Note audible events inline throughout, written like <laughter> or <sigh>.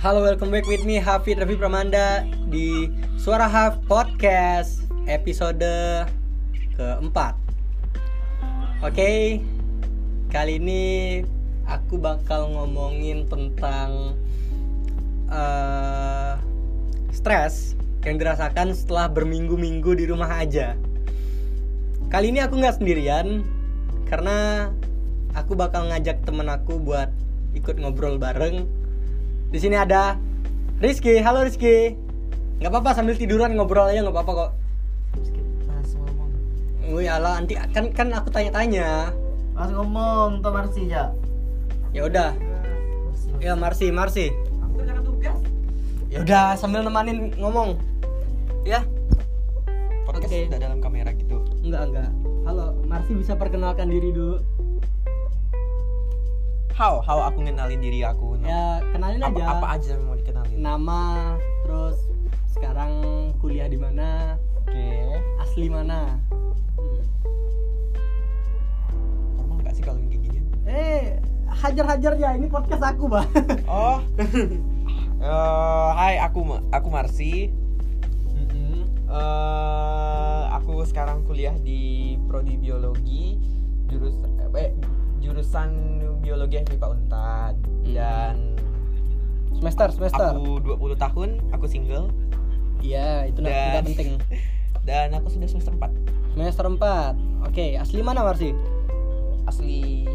Halo, welcome back with me Hafid Rafi Pramanda di Suara Haf Podcast episode keempat. Oke, kali ini aku bakal ngomongin tentang eh, stres yang dirasakan setelah berminggu-minggu di rumah aja. Kali ini aku nggak sendirian karena aku bakal ngajak temen aku buat ikut ngobrol bareng. Di sini ada Rizky. Halo Rizky. Nggak apa-apa sambil tiduran ngobrol aja nggak apa-apa kok. Langsung ngomong. Wih, ala nanti kan kan aku tanya-tanya. Langsung ngomong tuh Marsi ya. Ya udah. Marsi. Ya Marsi, Marsi. Aku jangan tugas. Ya udah sambil nemanin ngomong. Ya. podcast udah dalam kamera gitu Enggak, enggak. Halo, Marsi bisa perkenalkan diri dulu. How how aku ngenalin diri aku Ya, kenalin apa, aja. apa aja yang mau dikenalin Nama, terus sekarang kuliah di mana? oke Asli mana? Hmm. normal nggak sih kalau kayak gini Eh, hajar-hajar ya. Ini podcast aku, Bah. oh <laughs> Eh, hai aku aku Marsi Mm-mm. Eh, aku sekarang kuliah di prodi biologi jurus eh, jurusan biologi FIPA Unpad Hmm. dan Semester, semester. aku 20 tahun aku single Iya, itu Dan- nggak penting. <laughs> dan aku sudah semester 4 Semester 4. Oke, asli mana Marsi? asli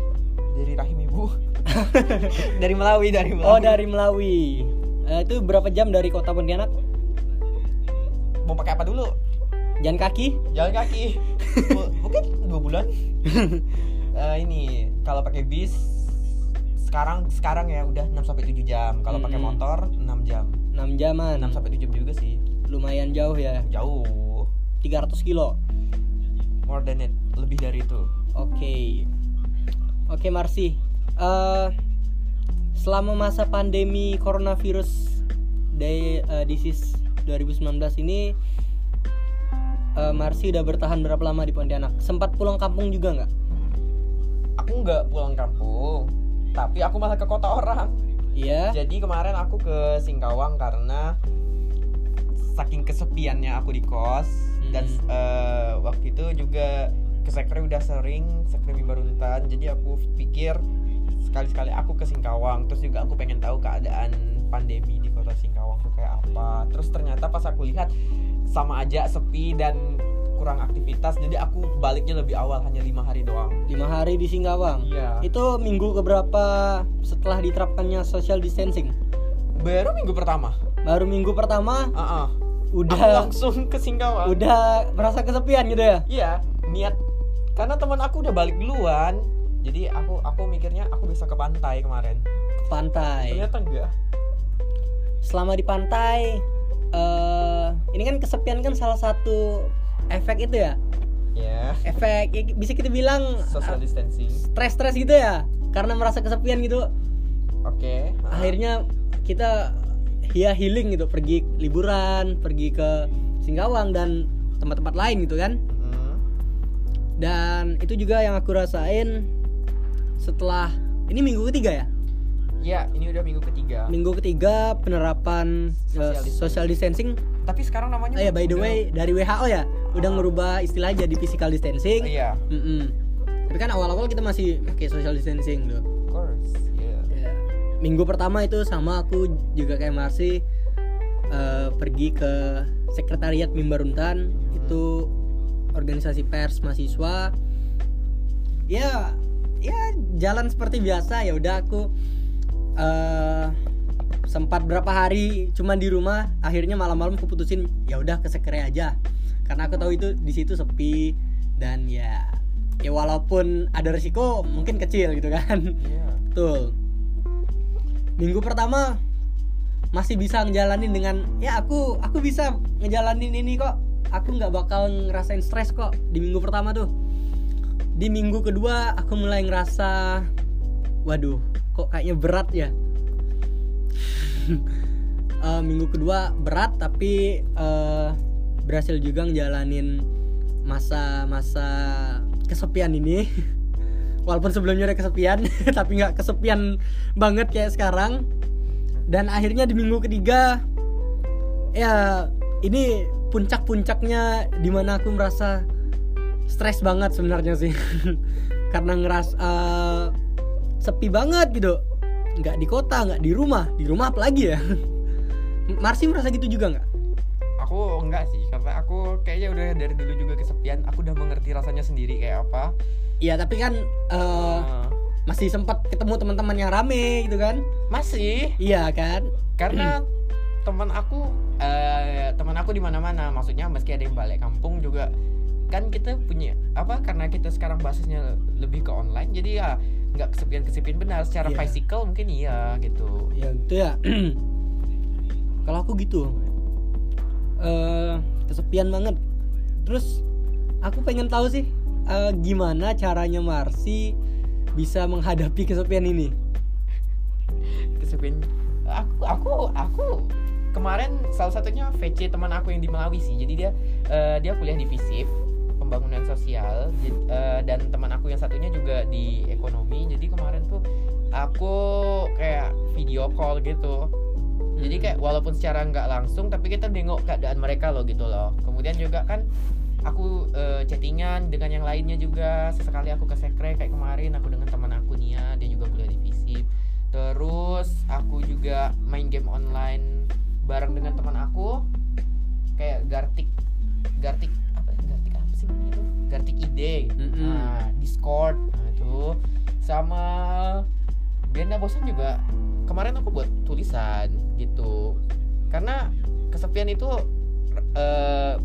dari rahim ibu <laughs> <laughs> dari Melawi dari Melawi Oh, dari Melawi. Eh, itu berapa jam dari kota Pontianak? mau pakai apa dulu Jalan kaki? jalan kaki mungkin dua bulan Eh, ini kalau pakai bis sekarang sekarang ya udah 6 sampai 7 jam kalau pakai Mm-mm. motor 6 jam 6 jaman. 6 sampai 7 jam juga sih Lumayan jauh ya. jauh 300 kilo. more than it lebih dari itu Oke. Oke, Marsi. Eh selama masa pandemi coronavirus day eh, disease 2019 ini eh, Marsi udah bertahan berapa lama di Pontianak? Sempat pulang kampung juga nggak? Aku nggak pulang kampung tapi aku malah ke kota orang Iya. jadi kemarin aku ke Singkawang karena saking kesepiannya aku di kos dan Hmm. eh, waktu itu juga ke sekre udah sering sekre mimbar Untan jadi aku pikir sekali-sekali aku ke Singkawang terus juga aku pengen tahu keadaan pandemi di kota Singkawang tuh kayak apa terus ternyata pas aku lihat sama aja sepi dan kurang aktivitas jadi aku baliknya lebih awal hanya lima hari doang lima hari di Singkawang. iya Itu minggu keberapa setelah diterapkannya social distancing? baru minggu pertama Baru minggu pertama ah. aku udah langsung ke Singkawang udah merasa kesepian gitu ya? Iya, niat karena teman aku udah balik duluan. Jadi aku aku mikirnya aku bisa ke pantai kemarin. Ke pantai. Ternyata enggak. Selama di pantai eh ini kan kesepian kan salah satu efek itu ya. Ya, Efek ya, bisa kita bilang social distancing. stres-stres gitu ya. Karena merasa kesepian gitu. Oke. ah. Akhirnya kita ya healing gitu, pergi liburan, pergi ke Singkawang dan tempat-tempat lain gitu kan. Hmm. Dan itu juga yang aku rasain setelah ini minggu ketiga ya. Ya, ini udah minggu ketiga. Minggu ketiga penerapan eh, Social distancing. social distancing. Tapi sekarang namanya Oh ya by the way dari WHO ya udah Ah. ngerubah istilah jadi physical distancing. Iya, Mm-mm. Tapi kan awal-awal kita masih pakai social distancing tuh. of course. Iya. Ya. Minggu pertama itu sama aku juga kayak Marsi eh, pergi ke sekretariat Mimbar Untan itu organisasi pers mahasiswa. Ya, ya jalan seperti biasa ya udah aku eh sempat berapa hari cuman di rumah akhirnya malam-malam keputusin ya udah ke sekre aja karena aku tahu itu di situ sepi dan ya ya walaupun ada resiko mungkin kecil gitu kan Iya. Betul. Minggu pertama masih bisa ngejalanin dengan ya aku aku bisa ngejalanin ini kok. Aku nggak bakal ngerasain stres kok di minggu pertama tuh. Di minggu kedua aku mulai ngerasa waduh, kok kayaknya berat ya. Eh, minggu kedua berat tapi eh, berhasil juga ngejalanin masa-masa kesepian ini. <laughs> Walaupun sebelumnya udah kesepian <laughs> tapi nggak kesepian banget kayak sekarang. Dan akhirnya di minggu ketiga ya ini puncak-puncaknya di mana aku merasa stres banget sebenarnya sih. <laughs> Karena ngeras eh, sepi banget gitu nggak di kota nggak di rumah. Di rumah apalagi ya? <laughs> Marsi merasa gitu juga nggak? Aku enggak sih karena aku kayaknya udah dari dulu juga kesepian. Aku udah mengerti rasanya sendiri kayak apa. Iya tapi kan eh, Eh, masih sempat ketemu teman-teman yang rame gitu kan? Masih? Iya kan? Karena <clears throat> teman aku eh teman aku di mana-mana. Maksudnya meski ada yang balik kampung juga kan kita punya apa karena kita sekarang basisnya lebih ke online jadi ya nggak kesepian kesepian benar. Secara Iya. physical mungkin iya gitu. Ya gitu <clears throat> ya. Kalau aku gitu. Eh kesepian banget. Terus aku pengen tahu sih eh, gimana caranya Marsi bisa menghadapi kesepian ini? Kesepian aku aku aku kemarin salah satunya VC teman aku yang di Malawi sih. Jadi dia eh, dia kuliah di FISIP pembangunan sosial eh, dan teman aku yang satunya juga di ekonomi. Jadi kemarin tuh aku kayak video call gitu. Jadi kayak walaupun secara nggak langsung tapi kita nengok keadaan mereka loh gitu loh. Kemudian juga kan aku eh, chattingan dengan yang lainnya juga. Sesekali aku ke sekre kayak kemarin aku dengan teman aku Nia dia juga kuliah di FISIP terus aku juga main game online bareng dengan teman aku kayak Gartik Gartik sih namanya itu? Gartik ide. Mm-mm. nah Discord. Nah itu. Sama nggak bosan juga. Kemarin aku buat tulisan gitu. Karena kesepian itu eh,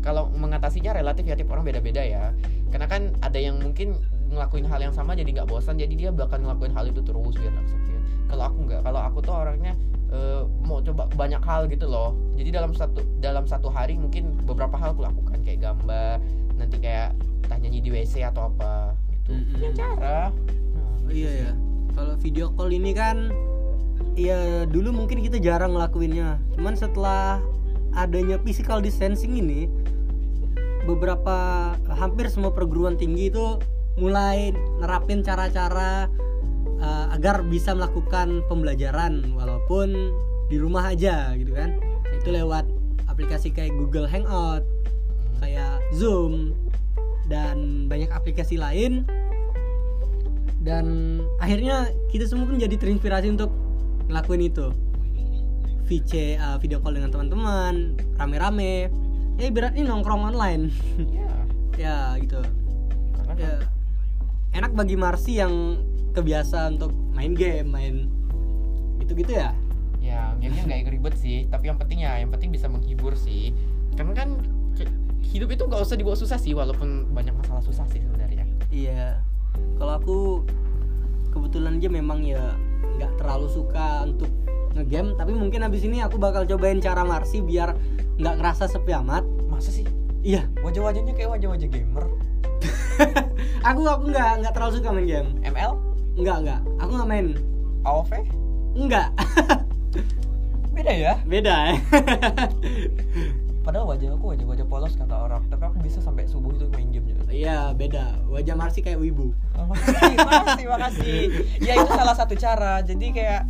kalau mengatasinya relatif ya tiap orang beda-beda ya. Karena kan ada yang mungkin ngelakuin hal yang sama jadi nggak bosan jadi dia bakal ngelakuin hal itu terus biar nggak kesepian. Kalau aku nggak kalau aku tuh orangnya eh, mau coba banyak hal gitu loh. Jadi dalam satu dalam satu hari mungkin beberapa hal aku lakukan kayak gambar nanti kayak entah nyanyi di WC atau apa gitu. Mm-mm. punya cara. Nah, Oh, iya ya. Kalau video call ini kan ya dulu mungkin kita jarang ngelakuinnya. Cuman setelah adanya physical distancing ini beberapa hampir semua perguruan tinggi itu mulai nerapin cara-cara uh, agar bisa melakukan pembelajaran walaupun di rumah aja gitu kan. Itu lewat aplikasi kayak Google Hangout Hmm. kayak Zoom dan banyak aplikasi lain. Dan akhirnya kita semua pun jadi terinspirasi untuk ngelakuin itu. VC uh, video call dengan teman-teman rame-rame. Ya ibaratnya nongkrong online. Ya <laughs> ya gitu. Kan ya enak bagi Marsi yang kebiasa untuk main game main gitu-gitu ya? Ya gamenya nggak ribet sih tapi yang penting ya yang penting bisa menghibur sih. Karena kan hidup itu nggak usah dibawa susah sih walaupun banyak masalah susah sih sebenarnya. Iya, kalau aku kebetulan aja memang ya nggak terlalu suka untuk ngegame, tapi mungkin abis ini aku bakal cobain cara Marsi biar nggak ngerasa sepi amat. masa sih? Iya, wajah-wajahnya kayak wajah-wajah gamer <laughs> aku aku nggak nggak terlalu suka main game. ML Nggak nggak, aku nggak main. AOV Nggak, <laughs> beda ya beda ya. <laughs> padahal wajah aku wajah-wajah polos kata orang tapi aku bisa sampai subuh itu main game juga Iya beda. Wajah Marsi kayak wibu. Oh, makasih, makasih, makasih. Ya itu salah satu cara. Jadi kayak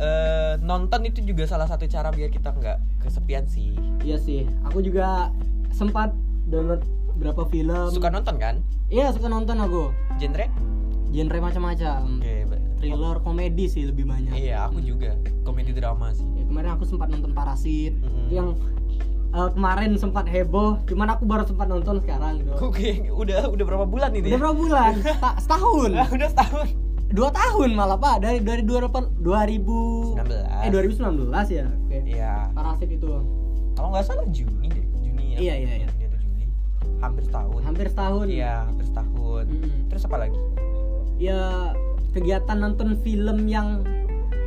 eh, nonton itu juga salah satu cara biar kita nggak kesepian sih. Iya sih, aku juga sempat download berapa film. Suka nonton kan? Iya suka nonton aku. Genre? Genre macam-macam. Oke, ba- Thriller, komedi sih lebih banyak. Iya, aku juga komedi drama sih. Ya, kemarin aku sempat nonton Parasit. Itu yang eh, kemarin sempat heboh cuman aku baru sempat nonton sekarang gitu Oke, udah udah berapa bulan ini? udah berapa bulan <laughs> Seta- setahun Ah, udah setahun. dua tahun malah pak dari dari dua ribu 2000 eh 2019 ya oke Iya. Parasit itu Kalau nggak salah Juni deh, Juni ya. Iya, iya, iya. Hampir setahun. hampir setahun Iya, hampir setahun. Mm-mm. Terus apa lagi? ya kegiatan nonton film yang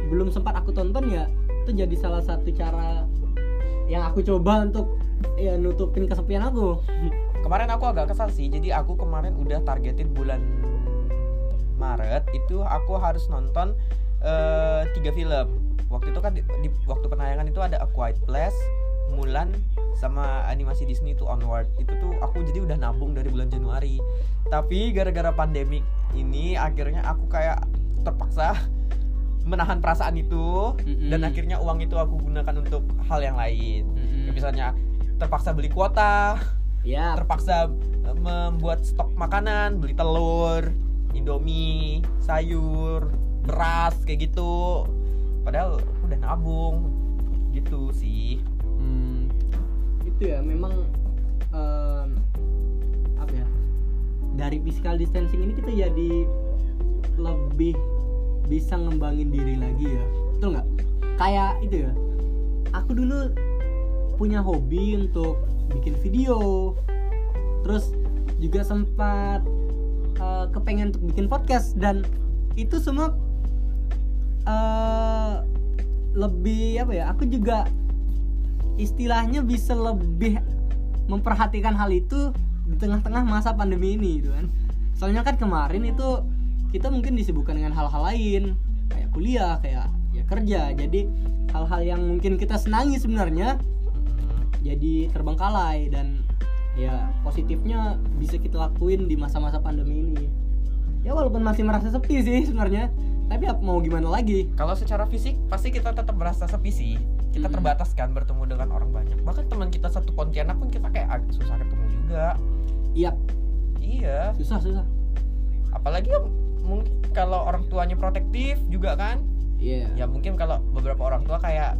belum sempat aku tonton ya itu jadi salah satu cara yang aku coba untuk ya nutupin kesepian aku <laughs> kemarin aku agak kesal sih jadi aku kemarin udah targetin bulan Maret itu aku harus nonton eh, tiga film waktu itu kan di, di- waktu penayangan itu ada A Quiet Place Mulan sama animasi Disney itu Onward. Itu tuh aku jadi udah nabung dari bulan Januari. Tapi gara-gara pandemik ini akhirnya aku kayak terpaksa <laughs> menahan perasaan itu. Mm-mm. dan akhirnya uang itu aku gunakan untuk hal yang lain. Kayak misalnya terpaksa beli kuota ya terpaksa eh, membuat stok makanan beli telur indomie sayur beras kayak gitu. Padahal aku udah nabung. Gitu sih. Hmm, itu ya memang em, apa ya dari physical distancing ini kita jadi lebih bisa ngembangin diri lagi ya betul nggak? Kayak itu ya aku dulu punya hobi untuk bikin video terus juga sempat eh, kepengen untuk bikin podcast dan itu semua eh, lebih apa ya aku juga istilahnya bisa lebih memperhatikan hal itu di tengah-tengah masa pandemi ini gitu kan. Soalnya kan kemarin itu kita mungkin disibukkan dengan hal-hal lain kayak kuliah kayak ya kerja. Jadi hal-hal yang mungkin kita senangi sebenarnya jadi terbengkalai dan ya positifnya bisa kita lakuin di masa-masa pandemi ini. Ya walaupun masih merasa sepi sih sebenarnya tapi mau gimana lagi? Kalau secara fisik pasti kita tetap merasa sepi sih kita Mm-mm. terbatas kan bertemu dengan orang banyak. Bahkan teman kita satu Pontianak pun kita kayak agak susah ketemu juga. Iya. Iya. Susah susah. Apalagi ya mungkin kalau orang tuanya protektif juga kan? Iya. Ya mungkin kalau beberapa orang tua kayak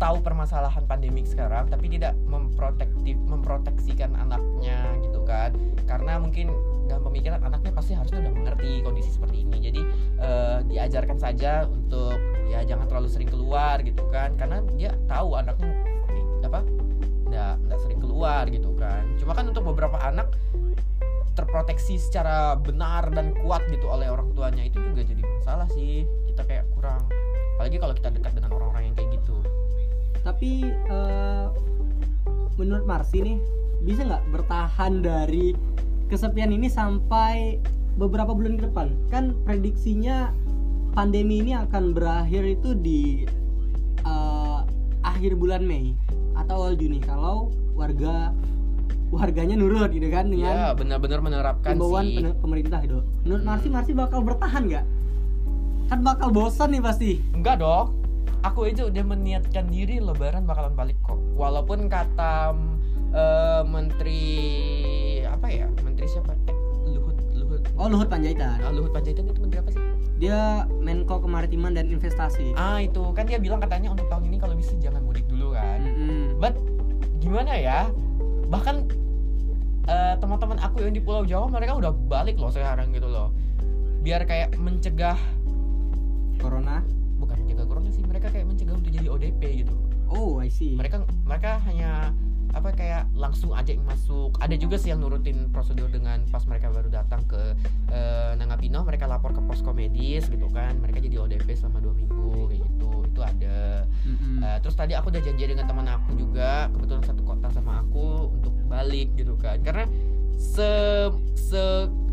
tahu permasalahan pandemik sekarang tapi tidak memprotektif memproteksikan anaknya gitu kan. Karena mungkin dalam pemikiran anaknya pasti harusnya udah mengerti kondisi seperti ini. Jadi eh, diajarkan saja untuk ya jangan terlalu sering keluar gitu kan. Karena dia tahu anaknya apa nggak nggak sering keluar gitu kan. Cuma kan untuk beberapa anak terproteksi secara benar dan kuat gitu oleh orang tuanya itu juga jadi masalah sih. Kita kayak kurang apalagi kalau kita dekat dengan orang-orang yang kayak gitu. Tapi eh, menurut Marsi nih bisa nggak bertahan dari kesepian ini sampai beberapa bulan ke depan. Kan prediksinya pandemi ini akan berakhir itu di eh, akhir bulan Mei atau awal Juni. Kalau warga warganya nurut gitu kan ya dengan benar-benar menerapkan himbauan sih. pemerintah itu menurut Hmm. Marsi Marsi bakal bertahan nggak? Kan bakal bosan nih pasti. Enggak dong. Aku aja udah meniatkan diri lebaran bakalan balik kok. Walaupun kata eh, menteri oh Luhut Panjaitan. Ah, Luhut Panjaitan itu menteri apa sih? Dia Menko Kemaritiman dan Investasi. Ah itu. Kan dia bilang katanya untuk tahun ini kalau bisa jangan mudik dulu kan. Mm-mm. but gimana ya? Bahkan eh, teman-teman aku yang di Pulau Jawa mereka udah balik loh sekarang gitu loh. Biar kayak mencegah Corona? Bukan mencegah corona sih mereka kayak mencegah untuk jadi ODP gitu. Oh I see. Mereka mereka hanya apa kayak langsung aja yang masuk. Ada juga sih yang nurutin prosedur dengan pas mereka baru datang ke eh, Nangapino mereka lapor ke posko medis gitu kan. Mereka jadi ODP selama dua minggu kayak gitu. Itu ada. Mm-mm. Eh, terus tadi aku udah janji dengan teman aku juga kebetulan satu kota sama aku untuk balik gitu kan. Karena se se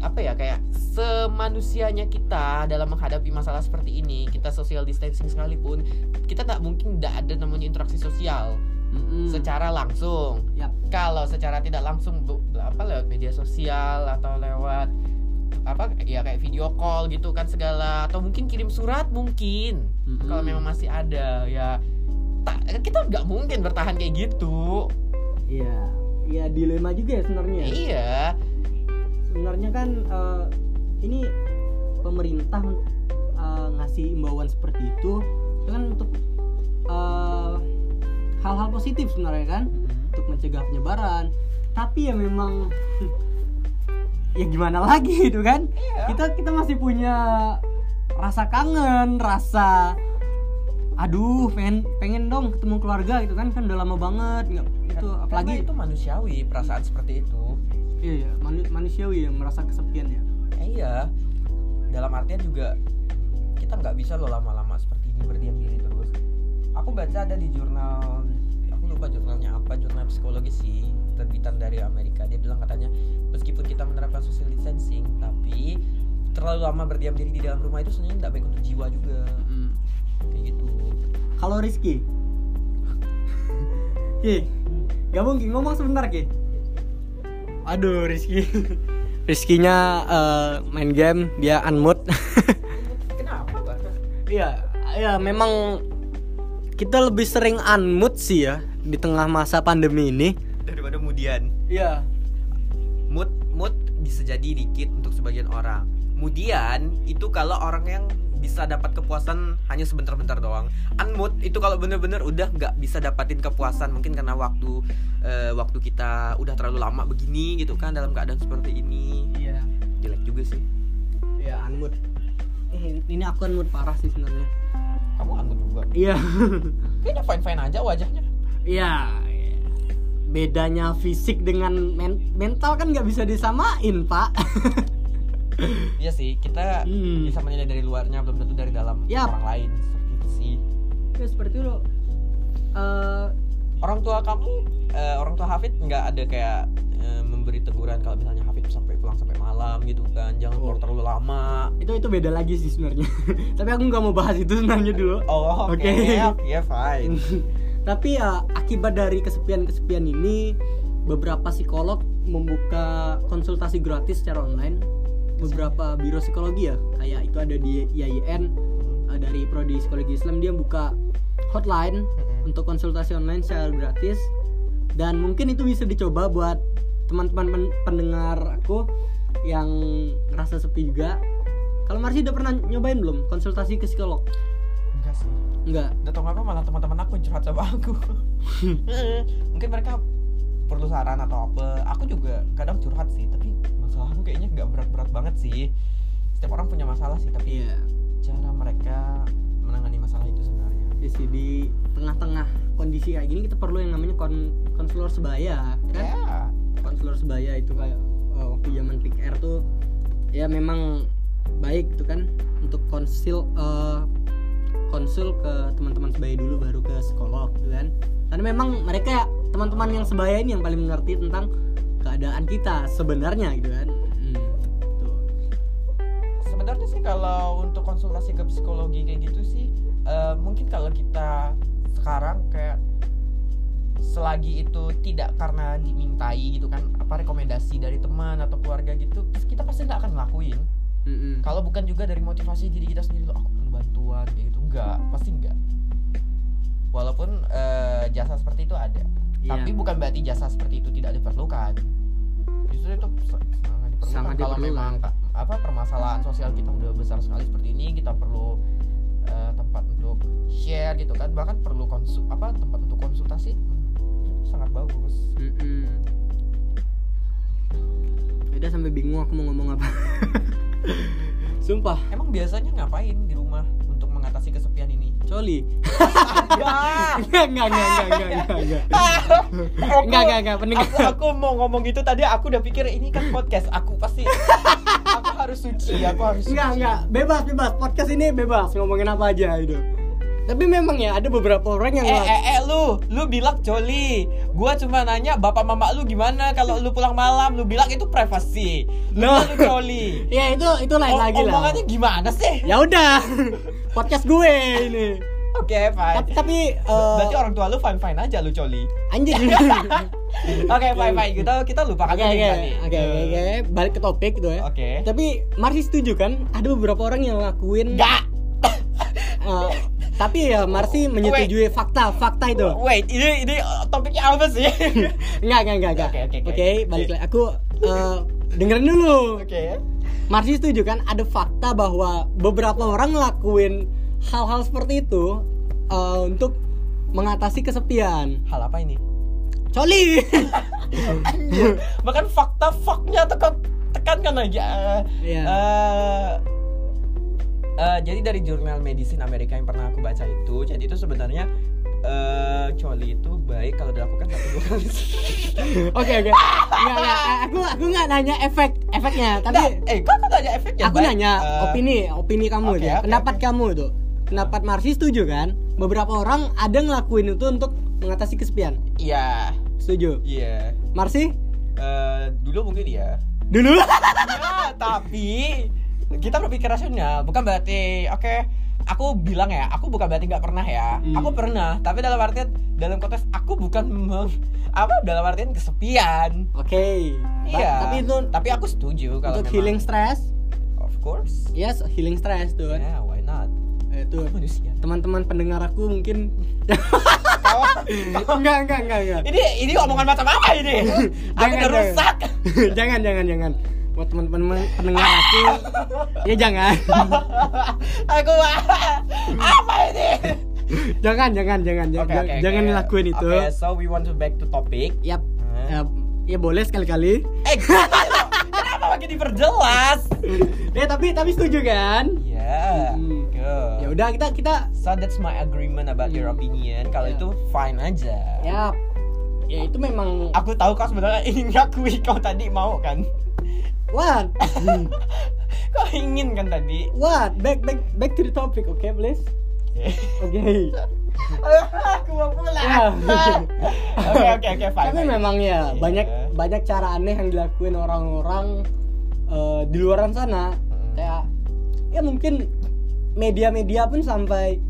apa ya kayak semanusianya kita dalam menghadapi masalah seperti ini kita social distancing sekalipun kita tak mungkin tidak ada namanya interaksi sosial Mm-mm. secara langsung. Yap. kalau secara tidak langsung bu- apa lewat media sosial atau lewat apa ya kayak video call gitu kan segala. Atau mungkin kirim surat mungkin. Mm-mm. kalau memang masih ada ya. Tak kita nggak mungkin bertahan kayak gitu. Iya. Iya dilema juga ya sebenarnya. Iya. Sebenarnya kan eh, ini pemerintah eh, ngasih imbauan seperti itu. Kan untuk eh, hal-hal positif sebenarnya kan untuk mencegah penyebaran. Tapi ya memang <laughs> ya gimana lagi itu kan? Iya. kita kita masih punya rasa kangen rasa aduh pengen pengen dong ketemu keluarga gitu kan? Kan udah lama banget nggak itu Karena apalagi itu manusiawi perasaan seperti itu. Iya iya, manu- manusiawi yang merasa kesepian ya. Eh, iya. Dalam artian juga kita nggak bisa loh lama-lama seperti ini berdiam diri baca ada di jurnal aku lupa jurnalnya apa jurnal psikologi sih terbitan dari Amerika. Dia bilang katanya meskipun kita menerapkan social distancing tapi terlalu lama berdiam diri di dalam rumah itu sebenarnya tidak baik untuk jiwa juga. Mm. kayak gitu. Halo Rizky. <laughs> Ki Gabung Ki ngomong sebentar Ki. Aduh Rizky. <laughs> Rizkynya eh, main game Dia unmute. <laughs> Kenapa Pak? Iya ya memang kita lebih sering unmood sih ya di tengah masa pandemi ini. daripada kemudian Iya. mood mood bisa jadi dikit untuk sebagian orang kemudian itu kalau orang yang bisa dapat kepuasan hanya sebentar-bentar doang unmood itu kalau bener-bener udah nggak bisa dapatin kepuasan mungkin karena waktu eh, waktu kita udah terlalu lama begini gitu kan dalam keadaan seperti ini Iya. jelek juga sih Ya unmood. Eh, ini aku unmood parah sih sebenarnya. Kamu unmood juga Iya. <laughs> kayaknya fine fine aja wajahnya Iya. Bedanya fisik dengan men- mental kan nggak bisa disamain, Pak. <laughs> iya sih kita Hmm. bisa menilai dari luarnya belum tentu dari dalam Yap. orang lain seperti itu sih ya seperti itu. Eh, orang tua kamu eh, orang tua Hafid nggak ada kayak eh, memberi teguran kalau misalnya Hafid sampai pulang sampai malam gitu kan jangan keluar Oh. terlalu lama itu itu beda lagi sih sebenarnya. <laughs> Tapi aku nggak mau bahas itu sebenarnya dulu. oh oke Oke. oke fine <laughs> Tapi ya akibat dari kesepian-kesepian ini beberapa psikolog membuka konsultasi gratis secara online. Beberapa biro psikologi ya, kayak itu ada di IAIN eh, dari prodi psikologi Islam dia buka hotline Mm-mm. untuk konsultasi online secara gratis dan mungkin itu bisa dicoba buat teman-teman pen- pendengar aku yang ngerasa sepi juga. Kalau Marsi udah pernah nyobain belum konsultasi ke psikolog? enggak sih Enggak. udah tau apa malah teman-teman aku curhat sama aku <laughs> mungkin mereka perlu saran atau apa aku juga kadang curhat sih tapi masalahku kayaknya nggak berat-berat banget sih setiap orang punya masalah sih tapi Iya. cara mereka menangani masalah itu sebenarnya Di sini di tengah-tengah kondisi kayak gini kita perlu yang namanya kon konselor sebaya kan? ya Konselor sebaya itu kayak eh, waktu zaman Pick Air tuh ya memang baik gitu kan untuk konsil eh, konsul ke teman-teman sebaya dulu baru ke psikolog gitu kan. Karena memang mereka ya teman-teman yang sebaya ini yang paling mengerti tentang keadaan kita sebenarnya gitu kan. Hmm, sebenarnya sih kalau untuk konsultasi ke psikologi kayak gitu sih eh, mungkin kalau kita sekarang kayak selagi itu tidak karena dimintai gitu kan apa rekomendasi dari teman atau keluarga gitu kita pasti nggak akan ngelakuin Mm-mm. kalau bukan juga dari motivasi diri kita sendiri loh aku perlu bantuan kayak gitu enggak pasti enggak walaupun eh, jasa seperti itu ada Iya. tapi bukan berarti jasa seperti itu tidak diperlukan justru itu sa- sangat diperlukan Sangat kalau diperlukan. memang apa permasalahan sosial kita udah besar sekali seperti ini kita perlu eh, tempat untuk share gitu kan bahkan perlu konsul apa tempat untuk konsultasi sangat bagus Mm-mm. Udah sampai bingung aku mau ngomong apa. <laughs> Sumpah, emang biasanya ngapain di rumah untuk mengatasi kesepian ini coli. <laughs> ya Enggak, enggak, enggak, enggak, enggak, enggak, enggak. Enggak, enggak, enggak, pendengar. aku, aku mau ngomong gitu tadi aku udah pikir ini kan podcast aku pasti <laughs> aku harus suci aku harus suci Enggak, enggak, bebas, bebas. Podcast ini bebas ngomongin apa aja gitu. Tapi memang ya ada beberapa orang yang eh eh eh lu lu bilang joli gua cuma nanya bapak mama lu gimana kalau lu pulang malam lu bilang itu privasi lu No. bilang lu joli <laughs> Ya itu itu lain O- lagi lah. omongannya gimana sih Ya udah. <laughs> Podcast gue ini. oke fine Tapi tapi eh, berarti orang tua lu fine fine aja lu coli anjing. <laughs> oke fine fine kita kita lupakan ini oke tadi. oke oke oke. balik ke topik gitu ya. oke Tapi Marsi setuju kan? Ada beberapa orang yang lakuin enggak Eh, tapi ya Marsi menyetujui fakta fakta itu. wait ini ini topiknya apa sih <laughs> Enggak enggak enggak. Oke, oke, balik lagi. Aku eh, dengerin dulu. oke Marsi setuju kan? Ada fakta bahwa beberapa orang ngelakuin hal-hal seperti itu eh, untuk mengatasi kesepian. hal apa ini Coli. <laughs> Bahkan fakta faknya tekan tekankan aja. Iya. Eh, eh, jadi dari jurnal medicine Amerika yang pernah aku baca itu, jadi itu sebenarnya eh coli itu baik kalau dilakukan satu dua kali. <laughs> Oke oke. Enggak enggak. Aku aku enggak nanya efek efeknya, tapi Nggak, eh kok aku tanya efeknya? aku baik? nanya Eh, opini opini kamu oke, itu. oke, pendapat oke. kamu itu. Pendapat Marsi setuju kan? Beberapa orang ada ngelakuin itu untuk mengatasi kesepian. Iya, Setuju. iya. Marsi? Eh, dulu mungkin ya. Dulu. ya, tapi kita berpikir rasional, bukan berarti oke. aku bilang ya, aku bukan berarti nggak pernah ya. Hmm. Aku pernah, tapi dalam artian dalam konteks aku bukan meng- apa dalam artian kesepian. Oke. Ba- Iya. Tapi itu tapi aku setuju kalau untuk memang- healing stress. Of course. Yes, healing stress tuh. Yeah, why not? Eh, itu manusia teman-teman pendengar aku mungkin <laughs> enggak enggak enggak enggak ini ini omongan macam apa ini <laughs> aku Jangan, udah jangan. rusak <laughs> jangan jangan jangan buat teman-teman pendengar aku ya jangan <laughs> aku apa ini jangan jangan jangan Oke, jangan oke, jangan oke. ngelakuin itu Oke, so we want to back to topic Yap. Hmm. ya, ya boleh sekali-kali eh <laughs> kenapa makin diperjelas ya tapi tapi setuju kan ya Hmm. good. ya udah kita kita so that's my agreement about your Hmm. opinion kalau Ya. itu fine aja ya ya itu memang aku tahu kau sebenarnya ingin ngakui kau tadi mau kan what? <laughs> Kau ingin kan tadi? What? Back back back to the topic okay please? <laughs> Oke <laughs> aku mau pulang. Oke oke oke fine tapi memang ya Iya. banyak banyak cara aneh yang dilakuin orang-orang eh, di luaran sana. Mm. kayak ya mungkin media-media pun sampai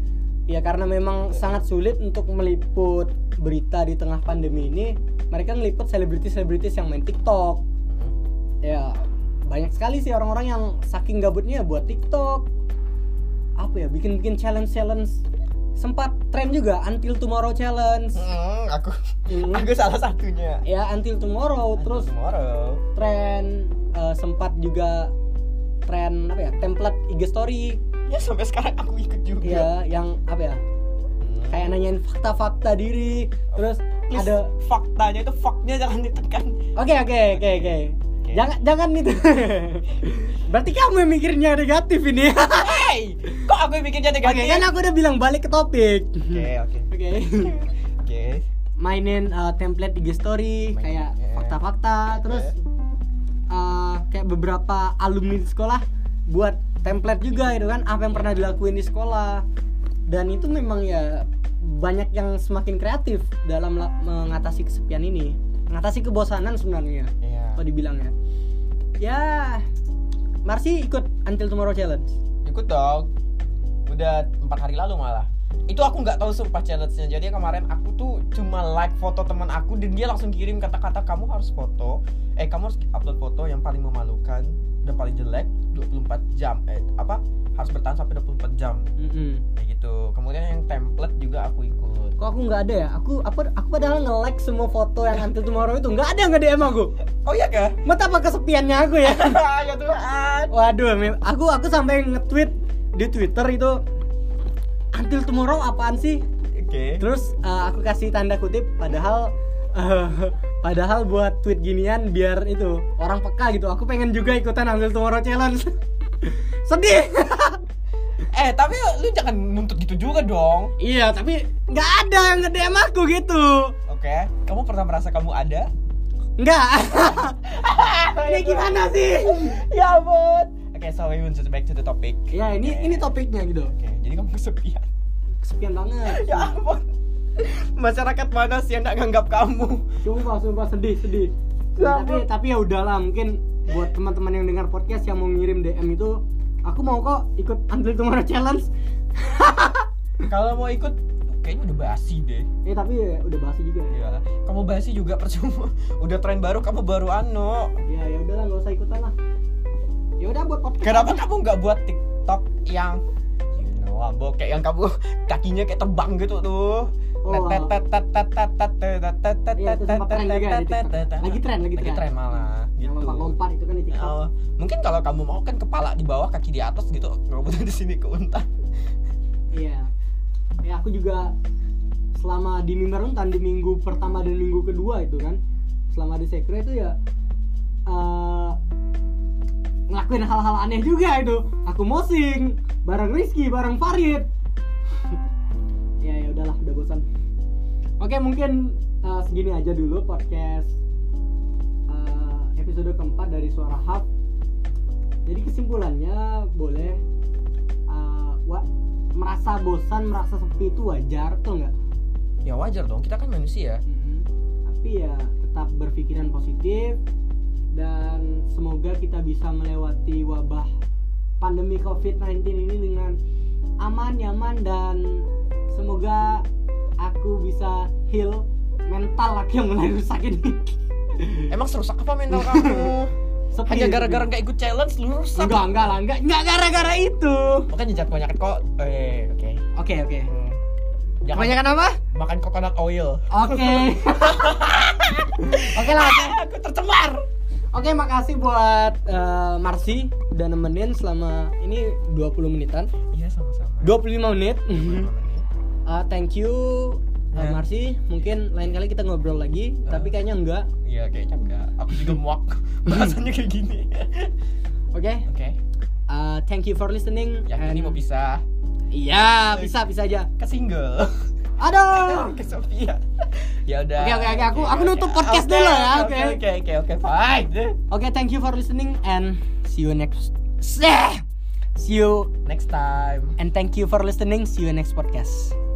ya karena memang sangat sulit untuk meliput berita di tengah pandemi ini mereka ngeliput selebritis-selebritis yang main TikTok. Mm. ya banyak sekali sih orang-orang yang saking gabutnya buat TikTok. Apa ya bikin-bikin challenge-challenge. Sempat tren juga until tomorrow challenge. Hmm, aku Hmm. aku salah satunya. Ya until tomorrow terus tomorrow. tren eh, sempat juga tren apa ya template IG story. Ya sampai sekarang aku ikut juga. Ya yang apa ya Hmm. kayak nanyain fakta-fakta diri. Terus Please, ada faktanya itu faknya jangan ditekan. Oke oke oke oke Oke. jangan jangan itu <laughs> berarti kamu yang mikirnya negatif ini. Hey kok aku yang bikinnya oke negatif? kan aku udah bilang balik ke topik. Oke oke. Oke. Oke. Mainin uh, template IG story Main- kayak ya. fakta-fakta terus uh, kayak beberapa alumni di sekolah buat template juga itu kan apa yang pernah dilakuin di sekolah. Dan itu memang ya banyak yang semakin kreatif dalam la- mengatasi kesepian ini mengatasi kebosanan sebenarnya. Iya. Kalau dibilang ya ya Marsi ikut Until Tomorrow Challenge. Ikut dong. Udah empat hari lalu malah. Itu aku nggak tahu sumpah challenge-nya. Jadi kemarin aku tuh cuma like foto teman aku dan dia langsung kirim kata-kata kamu harus foto. Eh kamu harus upload foto yang paling memalukan dan paling jelek 24 jam eh apa harus bertahan sampai 24 jam. Mm-mm. kayak gitu. Kemudian yang template juga aku ikut. Kok aku nggak ada ya? Aku apa aku padahal nge-like semua foto yang Until Tomorrow itu. Nggak ada yang nge DM aku. Oh iya kah? Betapa kesepiannya aku ya. <laughs> ya Tuhan. Waduh, aku aku sampai nge-tweet di Twitter itu Until tomorrow apaan sih? oke. Terus eh, aku kasih tanda kutip padahal eh, padahal buat tweet ginian biar itu orang peka gitu. Aku pengen juga ikutan Until Tomorrow Challenge. <laughs> Sedih. <laughs> eh tapi lu jangan nuntut gitu juga dong iya, tapi nggak ada yang nge-DM aku gitu. oke kamu pernah merasa kamu ada Nggak. <laughs> Ini gimana sih? ya ampun oke so we want to back to the topic Ya, ini Oke. ini topiknya gitu. Oke, jadi kamu kesepian. Kesepian banget. Ya ampun. Masyarakat mana sih yang nggak nganggap kamu? sumpah sumpah sedih sedih tapi tapi ya udahlah mungkin buat teman-teman yang dengar podcast yang mau ngirim DM itu aku mau kok ikut Until Tomorrow Challenge <laughs> Kalau mau ikut, kayaknya udah basi deh. eh tapi ya udah basi juga ya Ya, kamu basi juga percuma. <laughs> Udah tren baru, kamu baru ano. ya ya udahlah nggak usah ikutan lah ya udah buat podcast Kenapa kamu nggak buat TikTok yang you know, kayak yang kamu <laughs> kakinya kayak terbang gitu tuh. Iya. Lagi tren, lagi tren. malah. Gitu. lompat-lompat itu kan Oh, mungkin kalau kamu mau kan kepala di bawah kaki di atas gitu nggak di sini ke iya ya aku juga selama di mimbar Untan di minggu pertama dan minggu kedua itu kan selama di sekre itu ya eh, ngelakuin hal-hal aneh juga itu aku mosing bareng Rizky bareng Farid udahlah udah bosan. Oke mungkin eh, segini aja dulu podcast eh, episode keempat dari suara hub. Jadi kesimpulannya boleh eh, wa- merasa bosan merasa sepi itu wajar tuh nggak? Ya wajar dong. Kita kan manusia. Mhm. tapi ya tetap berpikiran positif dan semoga kita bisa melewati wabah pandemi COVID-19 ini dengan aman, nyaman dan semoga aku bisa heal mental lagi yang mulai rusak ini. <laughs> emang serusak apa mental kamu <laughs> Sepi, Hanya gara-gara nggak ikut challenge lu rusak. Enggak, enggak lah, enggak, enggak gara-gara itu. Makanya jangan kebanyakan kok. Eh, oke. Oke, oke. Hmm. Jangan Kebanyakan apa? makan coconut oil. Oke. <laughs> Oke lah. Ah, aku tercemar. Oke, makasih buat eh, Marsi udah nemenin selama ini 20 menitan. Iya sama-sama. 25 menit. 25 menit. Uh, thank you uh. Marsi. Mungkin lain kali kita ngobrol lagi, Uh. tapi kayaknya enggak. Iya kayaknya enggak. Aku juga <laughs> muak <laughs> bahasanya kayak gini. <laughs> Oke. Oke. Uh, thank you for listening. Yang ini and- mau pisah Iya, bisa bisa aja. ke single. Aduh. ke Sophia. ya udah. Oke, oke, oke. Aku- aku oke. nutup podcast Oke, dulu ya, Oke, oke. oke, oke, fine. Oke, thank you for listening and see you next. See you Next time. and thank you for listening. See you next podcast.